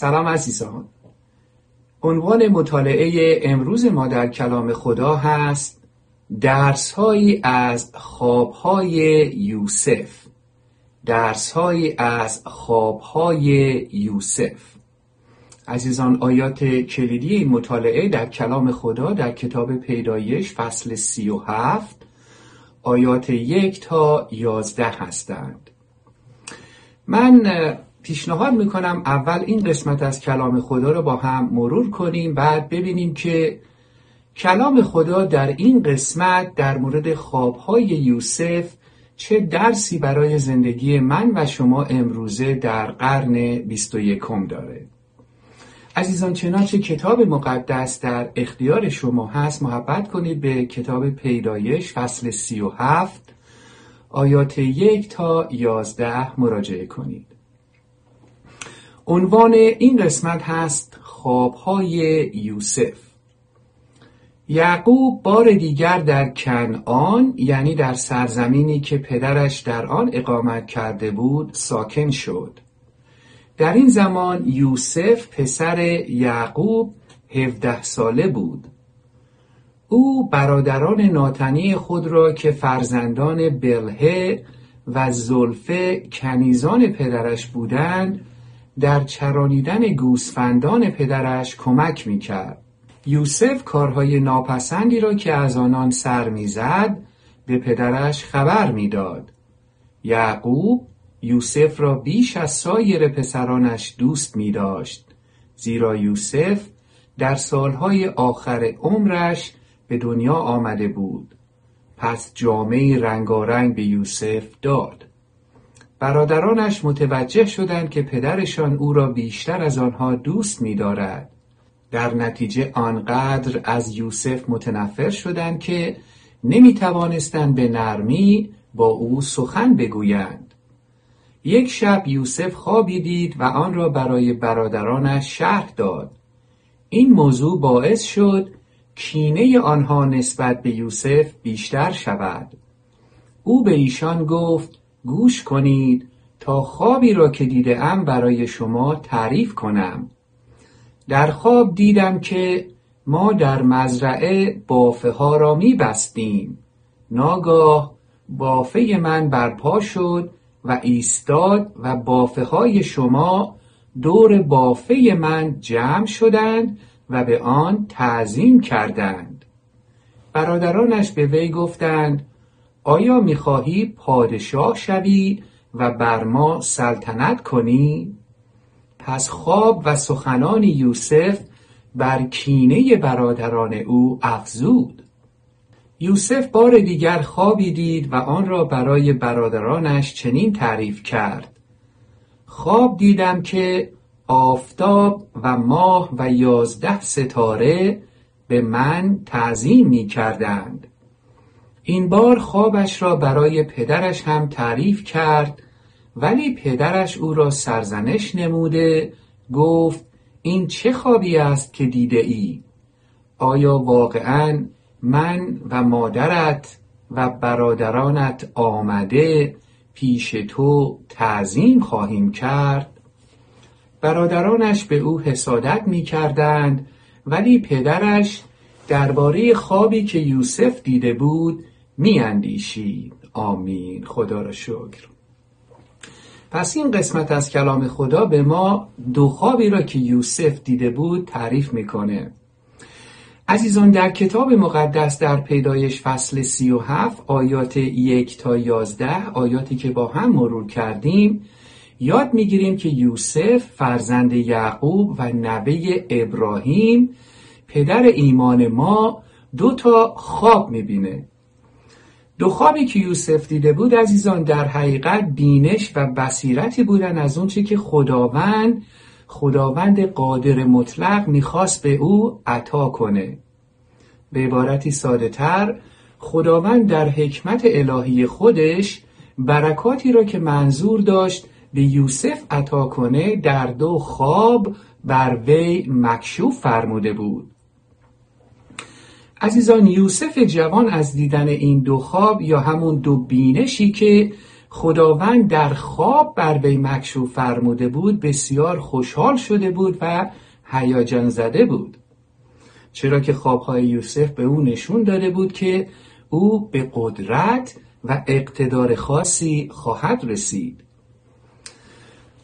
سلام عزیزان. عنوان مطالعه امروز ما در کلام خدا هست درسهایی از خوابهای یوسف. درسهایی از خوابهای یوسف. عزیزان آیات کلیدی این مطالعه در کلام خدا در کتاب پیدایش فصل سی و هفت آیات یک تا یازده هستند. من پیشنهاد می‌کنم اول این قسمت از کلام خدا رو با هم مرور کنیم بعد ببینیم که کلام خدا در این قسمت در مورد خوابهای یوسف چه درسی برای زندگی من و شما امروزه در قرن بیست و یکم داره. عزیزان چنانچه کتاب مقدس در اختیار شما هست محبت کنید به کتاب پیدایش فصل سی و هفت آیات یک تا یازده مراجعه کنید. عنوان این قسمت هست خوابهای یوسف. یعقوب بار دیگر در کنعان یعنی در سرزمینی که پدرش در آن اقامت کرده بود ساکن شد. در این زمان یوسف پسر یعقوب هفده ساله بود. او برادران ناتنی خود را که فرزندان بلهه و زلفه کنیزان پدرش بودند در چرانیدن گوسفندان پدرش کمک می‌کرد. یوسف کارهای ناپسندی را که از آنان سر می‌زد به پدرش خبر می‌داد. یعقوب یوسف را بیش از سایر پسرانش دوست می داشت زیرا یوسف در سالهای آخر عمرش به دنیا آمده بود. پس جامعه رنگارنگ به یوسف داد. برادرانش متوجه شدند که پدرشان او را بیشتر از آنها دوست می‌دارد. در نتیجه آنقدر از یوسف متنفر شدند که نمی توانستند به نرمی با او سخن بگویند. یک شب یوسف خوابی دید و آن را برای برادرانش شرح داد. این موضوع باعث شد کینه آنها نسبت به یوسف بیشتر شود. او به ایشان گفت گوش کنید تا خوابی را که دیده ام برای شما تعریف کنم. در خواب دیدم که ما در مزرعه بافه ها را می بستیم ناگاه بافه من برپا شد و ایستاد و بافه های شما دور بافه من جمع شدند و به آن تعظیم کردند. برادرانش به وی گفتند آیا می‌خواهی پادشاه شوی و بر ما سلطنت کنی؟ پس خواب و سخنان یوسف بر کینه برادران او افزود. یوسف بار دیگر خوابی دید و آن را برای برادرانش چنین تعریف کرد. خواب دیدم که آفتاب و ماه و یازده ستاره به من تعظیم می کردند این بار خوابش را برای پدرش هم تعریف کرد ولی پدرش او را سرزنش نموده گفت این چه خوابی است که دیده ای؟ آیا واقعا من و مادرت و برادرانت آمده پیش تو تعظیم خواهیم کرد؟ برادرانش به او حسادت می کردند ولی پدرش درباره خوابی که یوسف دیده بود میاندیشید. آمین. خدا را شکر. پس این قسمت از کلام خدا به ما دو خوابی را که یوسف دیده بود تعریف می‌کنه. عزیزان در کتاب مقدس در پیدایش فصل سی و هفت آیات یک تا یازده آیاتی که با هم مرور کردیم یاد می‌گیریم که یوسف فرزند یعقوب و نوه ابراهیم پدر ایمان ما دو تا خواب می‌بینه. دو خوابی که یوسف دیده بود عزیزان در حقیقت بینش و بصیرتی بودن از اونچه که خداوند خداوند قادر مطلق می‌خواست به او عطا کنه. به عبارتی ساده تر خداوند در حکمت الهی خودش برکاتی را که منظور داشت به یوسف عطا کنه در دو خواب بر وی مکشوف فرموده بود. عزیزان یوسف جوان از دیدن این دو خواب یا همون دو بینشی که خداوند در خواب بر وی مکشوف فرموده بود بسیار خوشحال شده بود و هیجان زده بود. چرا که خوابهای یوسف به او نشون داده بود که او به قدرت و اقتدار خاصی خواهد رسید.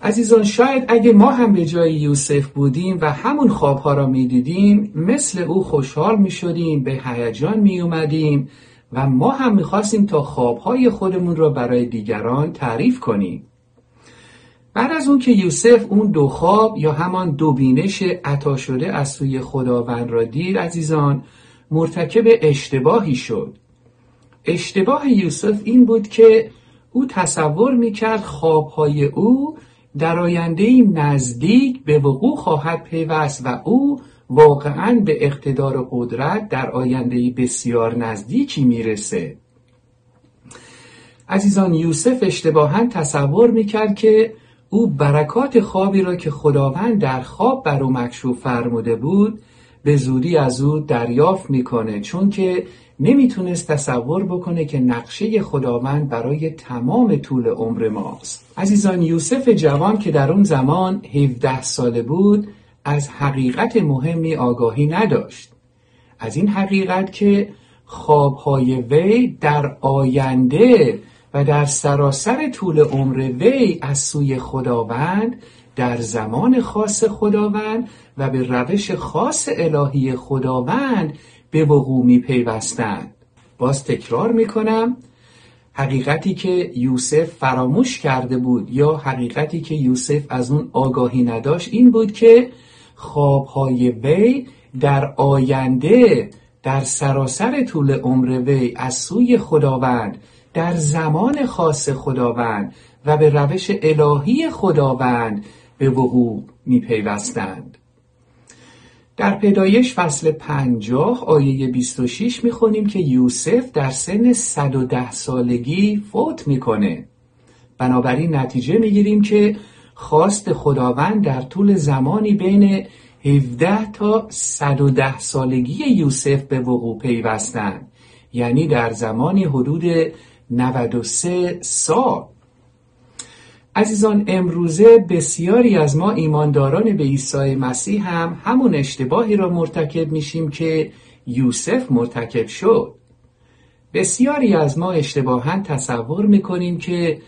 عزیزان شاید اگه ما هم به جای یوسف بودیم و همون خوابها را می‌دیدیم مثل او خوشحال می شدیم به هیجان می اومدیم و ما هم می‌خواستیم تا خوابهای خودمون را برای دیگران تعریف کنیم. بعد از اون که یوسف اون دو خواب یا همان دو بینش عطا شده از سوی خداوند را دید عزیزان مرتکب اشتباهی شد. اشتباه یوسف این بود که او تصور می‌کرد خوابهای او در آینده نزدیک به وقوع خواهد پیوست و او واقعا به اقتدار و قدرت در آینده بسیار نزدیکی می‌رسه. عزیزان یوسف اشتباها تصور می‌کرد که او برکات خوابی را که خداوند در خواب بر او مکشوف فرموده بود به زودی از او دریافت می‌کنه چون که نمی‌تونست تصور بکنه که نقشه خداوند برای تمام طول عمر ماست. عزیزان یوسف جوان که در اون زمان 17 ساله بود از حقیقت مهمی آگاهی نداشت. از این حقیقت که خوابهای وی در آینده و در سراسر طول عمر وی از سوی خداوند در زمان خاص خداوند و به روش خاص الهی خداوند به وقوع می پیوستند باز تکرار می کنم حقیقتی که یوسف فراموش کرده بود یا حقیقتی که یوسف از اون آگاهی نداشت این بود که خوابهای وی در آینده در سراسر طول عمر وی از سوی خداوند در زمان خاص خداوند و به روش الهی خداوند به وقوع می پیوستند. در پیدایش فصل پنجاه آیه 26 می‌خونیم که یوسف در سن 110 سالگی فوت می‌کنه. بنابراین نتیجه می‌گیریم که خواست خداوند در طول زمانی بین 17 تا 110 سالگی یوسف به وقوع پیوستند یعنی در زمانی حدود 93 سال. عزیزان امروزه بسیاری از ما ایمانداران به عیسی مسیح هم همون اشتباهی را مرتکب میشیم که یوسف مرتکب شد. بسیاری از ما اشتباها تصور می‌کنیم که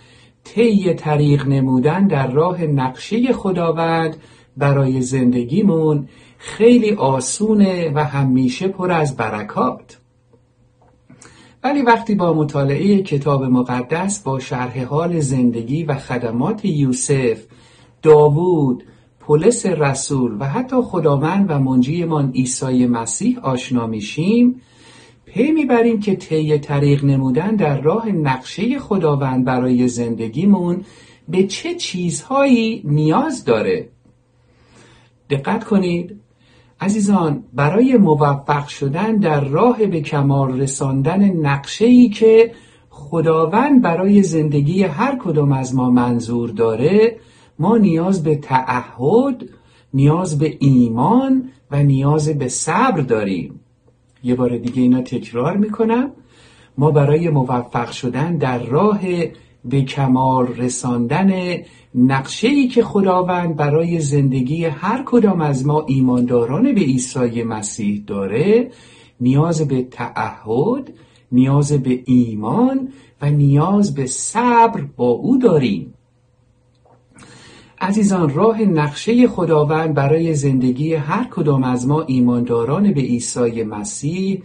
طی طریق نمودن در راه نقشه خداوند برای زندگیمون خیلی آسونه و همیشه پر از برکات. ولی وقتی با مطالعه کتاب مقدس با شرح حال زندگی و خدمات یوسف، داوود، پولس رسول و حتی خداوند و منجیمان عیسی مسیح آشنا میشیم پی می‌بریم که طی طریق نمودن در راه نقشه خداوند برای زندگیمون به چه چیزهایی نیاز داره. دقت کنید عزیزان برای موفق شدن در راه به کمال رساندن نقشه ای که خداوند برای زندگی هر کدام از ما منظور داره ما نیاز به تعهد نیاز به ایمان و نیاز به صبر داریم. یه بار دیگه اینا تکرار می‌کنم. ما برای موفق شدن در راه به کمال رساندن نقشه ای که خداوند برای زندگی هر کدام از ما ایمانداران به عیسی مسیح داره نیاز به تعهد نیاز به ایمان و نیاز به صبر با او داریم. عزیزان راه نقشه خداوند برای زندگی هر کدام از ما ایمانداران به عیسی مسیح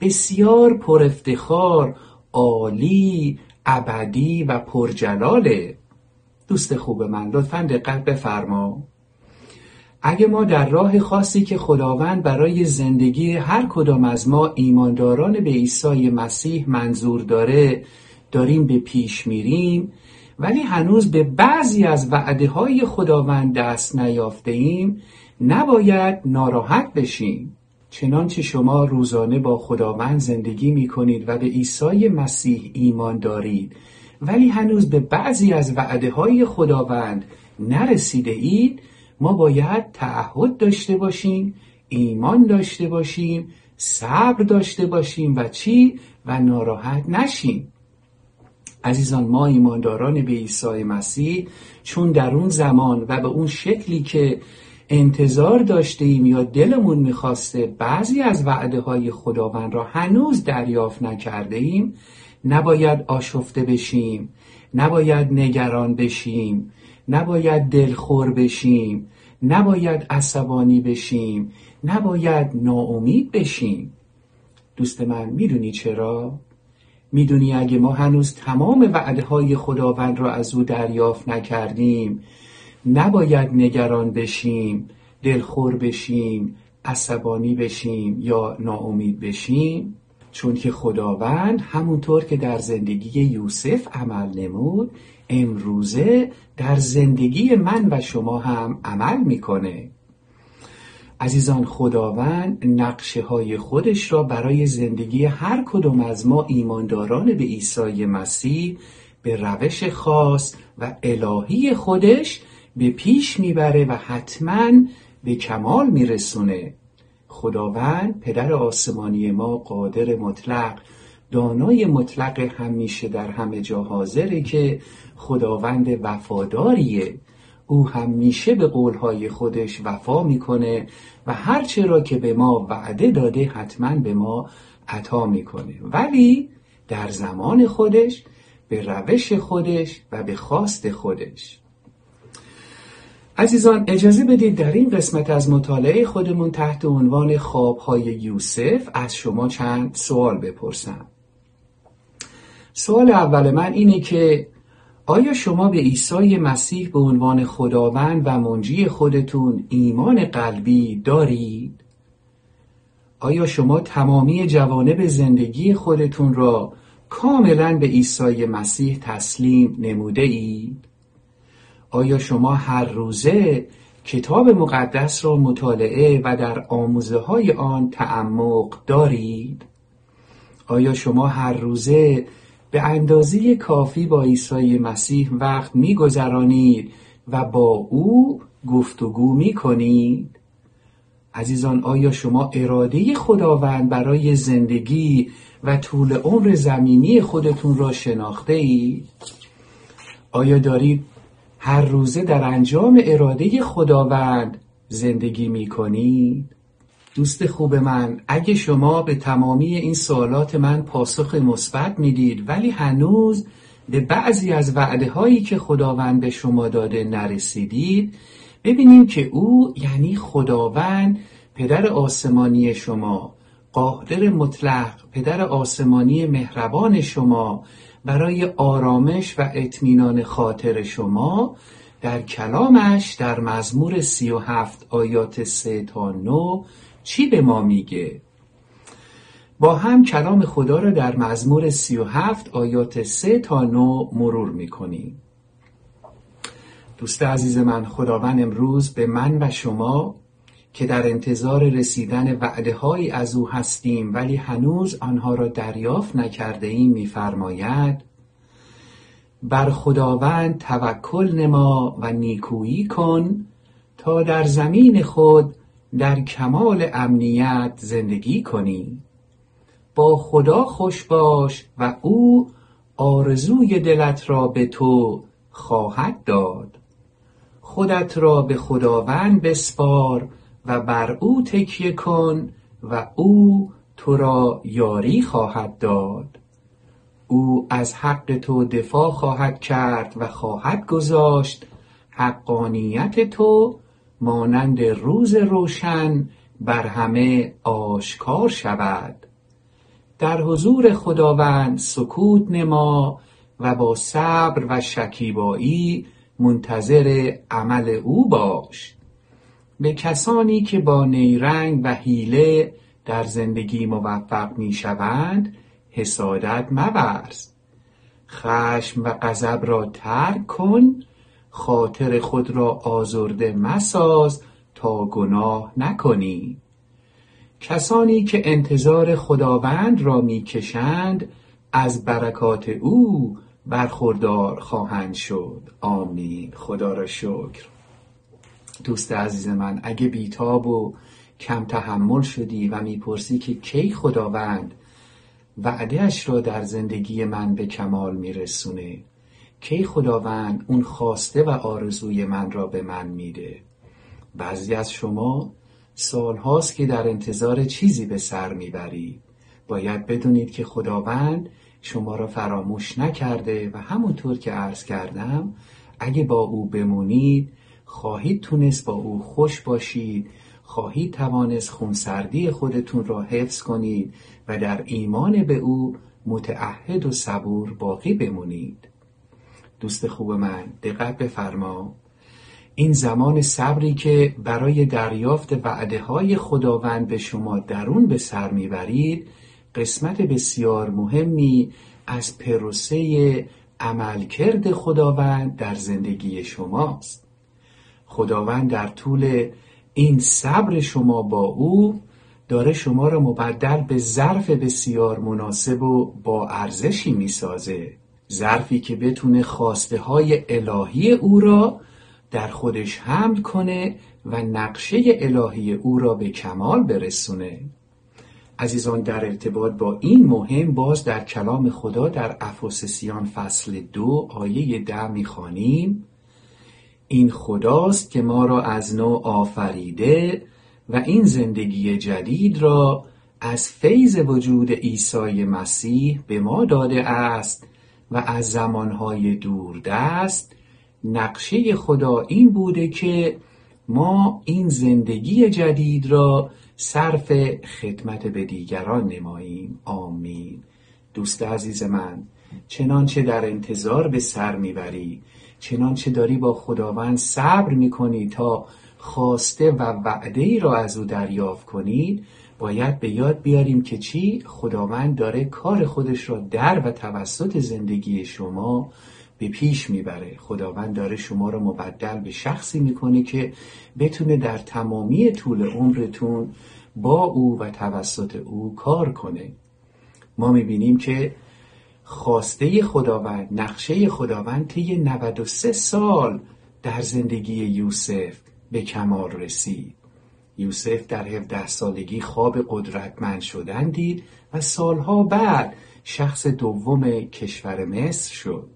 بسیار پر افتخار عالی ابدی و پرجلاله. دوست خوب من لطفا دقت بفرما. اگه ما در راه خاصی که خداوند برای زندگی هر کدام از ما ایمانداران به عیسی مسیح منظور داره داریم به پیش میریم ولی هنوز به بعضی از وعده های خداوند دست نیافته ایم نباید ناراحت بشیم. چنانچه شما روزانه با خداوند زندگی می کنید و به عیسی مسیح ایمان دارید. ولی هنوز به بعضی از وعده های خداوند نرسیده اید ما باید تعهد داشته باشیم ایمان داشته باشیم صبر داشته باشیم و چی؟ و ناراحت نشیم. عزیزان ما ایمانداران به عیسی مسیح چون در اون زمان و به اون شکلی که انتظار داشته ایم یا دلمون می‌خواسته بعضی از وعده های خداوند را هنوز دریافت نکرده ایم نباید آشفته بشیم نباید نگران بشیم نباید دلخور بشیم نباید عصبانی بشیم نباید ناامید بشیم دوست من می‌دونی چرا؟ می‌دونی اگه ما هنوز تمام وعده های خداوند را از او دریافت نکردیم نباید نگران بشیم دلخور بشیم عصبانی بشیم یا ناامید بشیم چون که خداوند همونطور که در زندگی یوسف عمل نمود امروزه در زندگی من و شما هم عمل می‌کنه. عزیزان خداوند نقشه های خودش را برای زندگی هر کدوم از ما ایمانداران به عیسی مسیح به روش خاص و الهی خودش به پیش می‌بره و حتما به کمال میرسونه. خداوند پدر آسمانی ما قادر مطلق دانای مطلق همیشه در همه جا حاضره که خداوند وفاداریه. او همیشه به قولهای خودش وفا می‌کنه و هرچه را که به ما وعده داده حتما به ما عطا می‌کنه. ولی در زمان خودش به روش خودش و به خواست خودش. عزیزان اجازه بدید در این قسمت از مطالعه خودمون تحت عنوان خوابهای یوسف از شما چند سوال بپرسم سوال اول من اینه که آیا شما به عیسی مسیح به عنوان خداوند و منجی خودتون ایمان قلبی دارید؟ آیا شما تمامی جوانب زندگی خودتون را کاملا به عیسی مسیح تسلیم نموده اید؟ آیا شما هر روزه کتاب مقدس را مطالعه و در آموزه های آن تعمق دارید؟ آیا شما هر روزه به اندازه کافی با عیسی مسیح وقت میگذرانید و با او گفتگو می‌کنید عزیزان آیا شما اراده خداوند برای زندگی و طول عمر زمینی خودتون را شناخته اید؟ آیا دارید هر روزه در انجام اراده خداوند زندگی می کنید؟ دوست خوب من اگه شما به تمامی این سوالات من پاسخ مثبت می‌دید ولی هنوز به بعضی از وعده هایی که خداوند به شما داده نرسیدید ببینیم که او یعنی خداوند پدر آسمانی شما قادر مطلق پدر آسمانی مهربان شما برای آرامش و اطمینان خاطر شما در کلامش در مزمور سی و هفت آیات سه تا نو چی به ما میگه؟ با هم کلام خدا را در مزمور سی و هفت آیات سه تا نو مرور می‌کنیم دوست عزیز من خداوند امروز به من و شما که در انتظار رسیدن وعده های از او هستیم ولی هنوز آنها را دریافت نکرده ایم میفرماید بر خداوند توکل نما و نیکویی کن تا در زمین خود در کمال امنیت زندگی کنی. با خدا خوش باش و او آرزوی دلت را به تو خواهد داد. خودت را به خداوند بسپار و بر او تکیه کن و او تو را یاری خواهد داد. او از حق تو دفاع خواهد کرد و خواهد گذاشت. حقانیت تو مانند روز روشن بر همه آشکار شود. در حضور خداوند سکوت نما و با صبر و شکیبایی منتظر عمل او باش. به کسانی که با نیرنگ و حیله در زندگی موفق می‌شوند حسادت مورز خشم و غضب را ترک کن خاطر خود را آزرده مساز تا گناه نکنی. کسانی که انتظار خداوند را می‌کشند از برکات او برخوردار خواهند شد. آمین. خدا را شکر. دوست عزیز من اگه بیتاب و کم تحمل شدی و می‌پرسی که کی خداوند وعدهش را در زندگی من به کمال میرسونه کی خداوند اون خواسته و آرزوی من را به من میده؟ بعضی از شما سالهاست که در انتظار چیزی به سر می‌برید باید بدونید که خداوند شما را فراموش نکرده و همونطور که عرض کردم اگه با او بمونید خواهید تونست با او خوش باشید خواهید توانست خونسردی خودتون را حفظ کنید و در ایمان به او متعهد و صبور باقی بمونید. دوست خوب من دقت بفرما. این زمان صبری که برای دریافت وعده های خداوند به شما درون به سر می‌برید قسمت بسیار مهمی از پروسه عملکرد خداوند در زندگی شماست. خداوند در طول این صبر شما با او داره شما را مبدل به ظرف بسیار مناسب و با ارزشی می‌سازه. ظرفی که بتونه خواسته های الهی او را در خودش حمل کنه و نقشه الهی او را به کمال برسونه. عزیزان در ارتباط با این مهم باز در کلام خدا در افسسیان فصل دو آیه ده می‌خوانیم. این خداست که ما را از نو آفریده و این زندگی جدید را از فیض وجود عیسی مسیح به ما داده است و از زمانهای دوردست. نقشه خدا این بوده که ما این زندگی جدید را صرف خدمت به دیگران نماییم. آمین. دوست عزیز من چنانچه در انتظار به سر می‌بری چنانچه داری با خداوند صبر می‌کنی تا خواسته و وعده ای را از او دریافت کنید باید به یاد بیاریم که چی؟ خداوند داره کار خودش را در و توسط زندگی شما به پیش می‌بره. خداوند داره شما رو مبدل به شخصی می‌کنه که بتونه در تمامی طول عمرتون با او و توسط او کار کنه. ما می‌بینیم که خواسته خداوند نقشه خداوند طی 93 سال در زندگی یوسف به کمال رسید. یوسف در 17 سالگی خواب قدرتمند شدن دید و سالها بعد شخص دوم کشور مصر شد.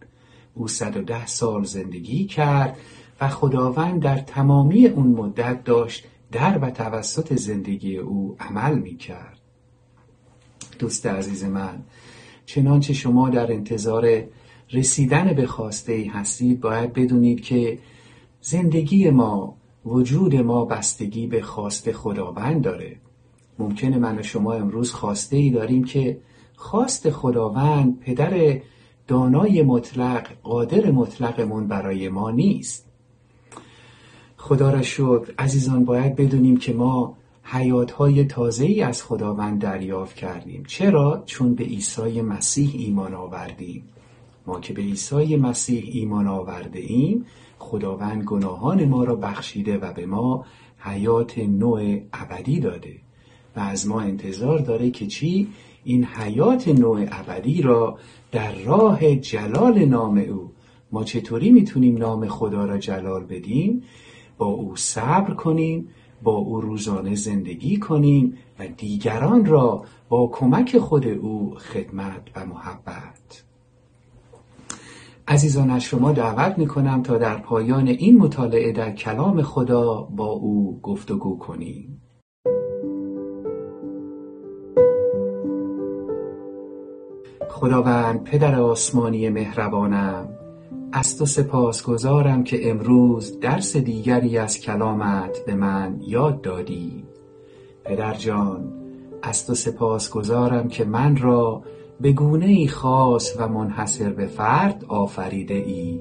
او 110 سال زندگی کرد و خداوند در تمامی اون مدت داشت در و توسط زندگی او عمل می کرد دوست عزیز من چنانچه شما در انتظار رسیدن به خواسته ای هستید باید بدونید که زندگی ما وجود ما بستگی به خواست خداوند داره. ممکنه من و شما امروز خواسته ای داریم که خواست خداوند پدر دانای مطلق قادر مطلقمون برای ما نیست. خدا را شکر عزیزان باید بدونیم که ما حیاتهای تازه ای از خداوند دریافت کردیم چرا؟ چون به عیسی مسیح ایمان آوردیم ما که به عیسی مسیح ایمان آورده ایم خداوند گناهان ما را بخشیده و به ما حیات نوع ابدی داده و از ما انتظار داره که چی؟ این حیات نوع ابدی را در راه جلال نام او ما چطوری می‌تونیم نام خدا را جلال بدیم؟ با او صبر کنیم با او روزانه زندگی کنیم و دیگران را با کمک خود او خدمت و محبت. عزیزان از شما دعوت می‌کنم تا در پایان این مطالعه در کلام خدا با او گفتگو کنیم. خداوند پدر آسمانی مهربانم از تو سپاسگزارم که امروز درس دیگری از کلامت به من یاد دادی. پدر جان از تو سپاسگزارم که من را به گونه ای خاص و منحصر به فرد آفریده ای.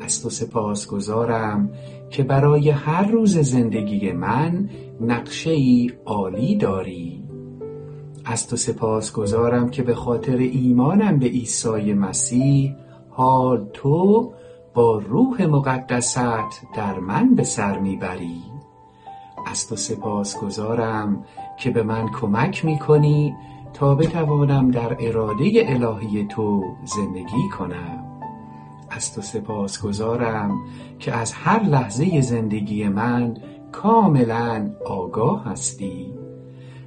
از تو سپاسگزارم که برای هر روز زندگی من نقشه ای عالی داری. از تو سپاسگزارم که به خاطر ایمانم به عیسی مسیح حال تو با روح مقدست در من به سر می‌بری. از تو سپاسگزارم که به من کمک می‌کنی تا بتوانم در اراده الهی تو زندگی کنم. از تو سپاسگزارم که از هر لحظه زندگی من کاملا آگاه هستی.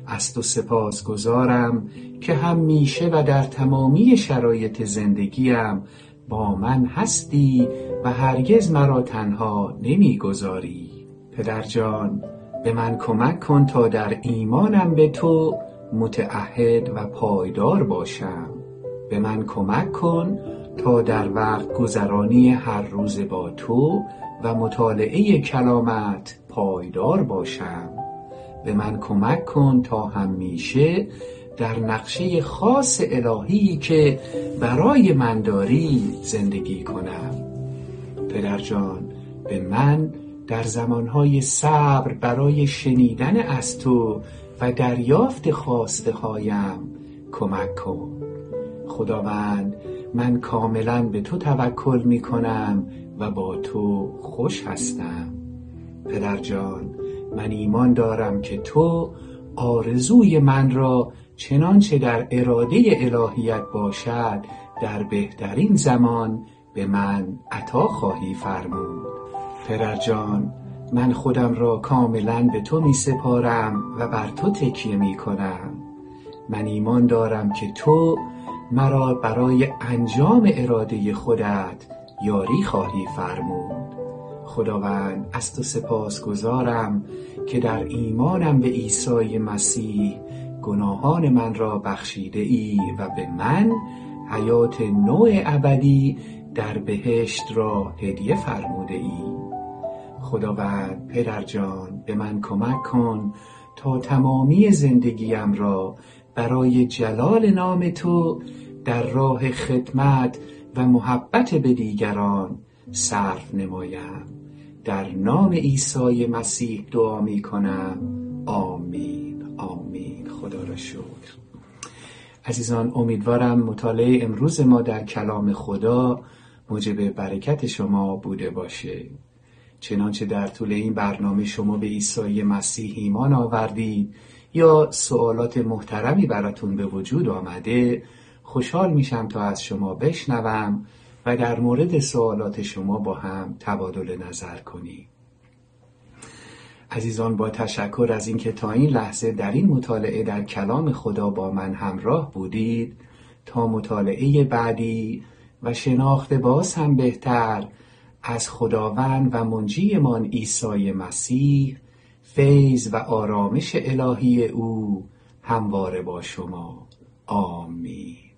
از تو سپاسگزارم که همیشه و در تمامی شرایط زندگیم با من هستی و هرگز مرا تنها نمی‌گذاری. پدر جان به من کمک کن تا در ایمانم به تو متعهد و پایدار باشم. به من کمک کن تا در وقت گذرانی هر روز با تو و مطالعه کلامت پایدار باشم. به من کمک کن تا همیشه در نقشه خاص الهی که برای من داری زندگی کنم. پدر جان به من در زمانهای صبر برای شنیدن از تو و دریافت خواسته هایم کمک کن. خداوند من کاملا به تو توکل می کنم و با تو خوش هستم. پدر جان من ایمان دارم که تو آرزوی من را چنانچه در اراده الهیت باشد در بهترین زمان به من عطا خواهی فرمود. پدر جان من خودم را کاملا به تو می سپارم و بر تو تکیه می کنم. من ایمان دارم که تو مرا برای انجام اراده خودت یاری خواهی فرمود. خداوند از تو سپاسگزارم که در ایمانم به عیسی مسیح گناهان من را بخشیده ای و به من حیات نوع ابدی در بهشت را هدیه فرموده ای خداوند پدر جان به من کمک کن تا تمامی زندگیم را برای جلال نام تو در راه خدمت و محبت به دیگران صرف نمایم. در نام عیسی مسیح دعا می کنم آمین. آمین. خدا را شکر. عزیزان امیدوارم مطالعه امروز ما در کلام خدا موجب برکت شما بوده باشه. چنانچه در طول این برنامه شما به عیسی مسیح ایمان آوردید یا سوالات محترمی براتون به وجود آمده خوشحال میشم تا از شما بشنوم و در مورد سوالات شما با هم تبادل نظر کنیم. عزیزان با تشکر از اینکه تا این لحظه در این مطالعه در کلام خدا با من همراه بودید. تا مطالعه بعدی و شناخت باز هم بهتر از خداوند و منجیمان عیسی مسیح فیض و آرامش الهی او همواره با شما. آمین.